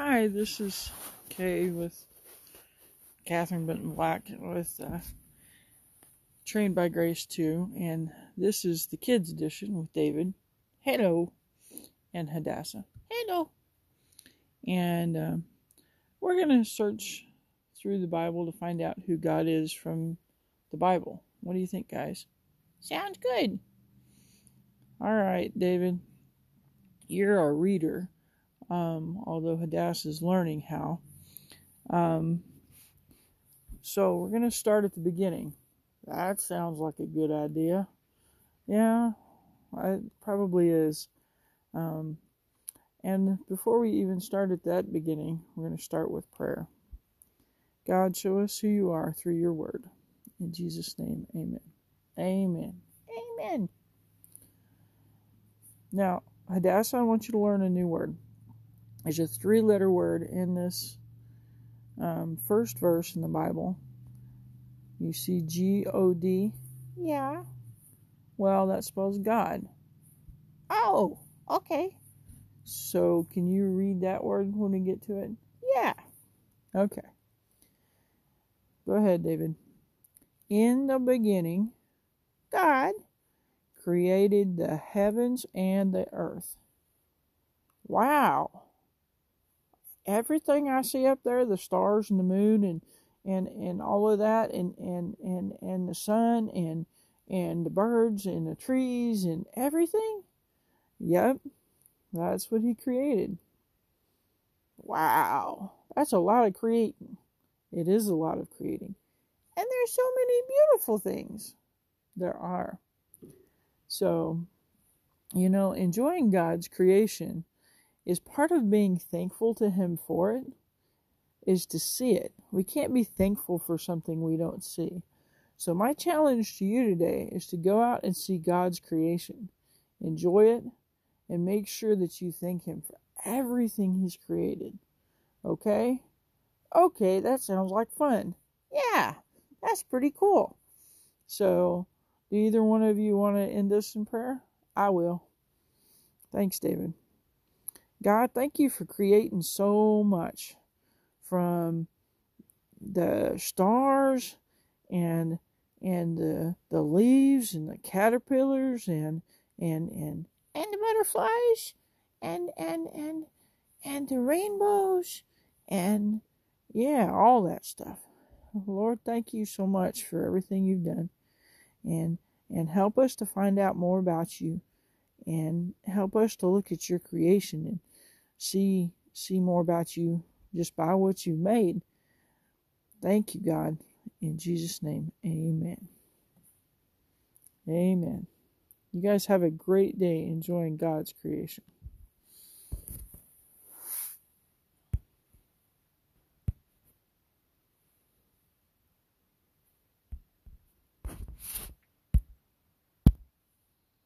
Hi, this is Kay with Katherine Benton Black with uh, Trained by Grace 2, and this is the kids edition with David. Hello, and Hadassah. Hello. And um, we're going to search through the Bible to find out who God is from the Bible. What do you think, guys? Sounds good. All right, David. You're a reader um, although Hadassah is learning how. Um, so we're going to start at the beginning. That sounds like a good idea. Yeah, it probably is. Um, and before we even start at that beginning, we're going to start with prayer. God, show us who you are through your word. In Jesus' name, amen. Amen. Amen. Now, Hadassah, I want you to learn a new word. There's a three letter word in this um, first verse in the Bible. You see G O D? Yeah. Well, that spells God. Oh, okay. So, can you read that word when we get to it? Yeah. Okay. Go ahead, David. In the beginning, God created the heavens and the earth. Wow everything I see up there, the stars and the moon and and and all of that and and and and the sun and and the birds and the trees and everything. Yep. That's what he created. Wow. That's a lot of creating. It is a lot of creating. And there's so many beautiful things. There are. So, you know, enjoying God's creation is part of being thankful to Him for it, is to see it. We can't be thankful for something we don't see. So, my challenge to you today is to go out and see God's creation, enjoy it, and make sure that you thank Him for everything He's created. Okay? Okay, that sounds like fun. Yeah, that's pretty cool. So, do either one of you want to end this in prayer? I will. Thanks, David. God, thank you for creating so much from the stars and and the the leaves and the caterpillars and and and and the butterflies and and and and the rainbows and yeah, all that stuff. Lord, thank you so much for everything you've done. And and help us to find out more about you and help us to look at your creation and see see more about you just by what you've made. Thank you, God. In Jesus' name, amen. Amen. You guys have a great day enjoying God's creation.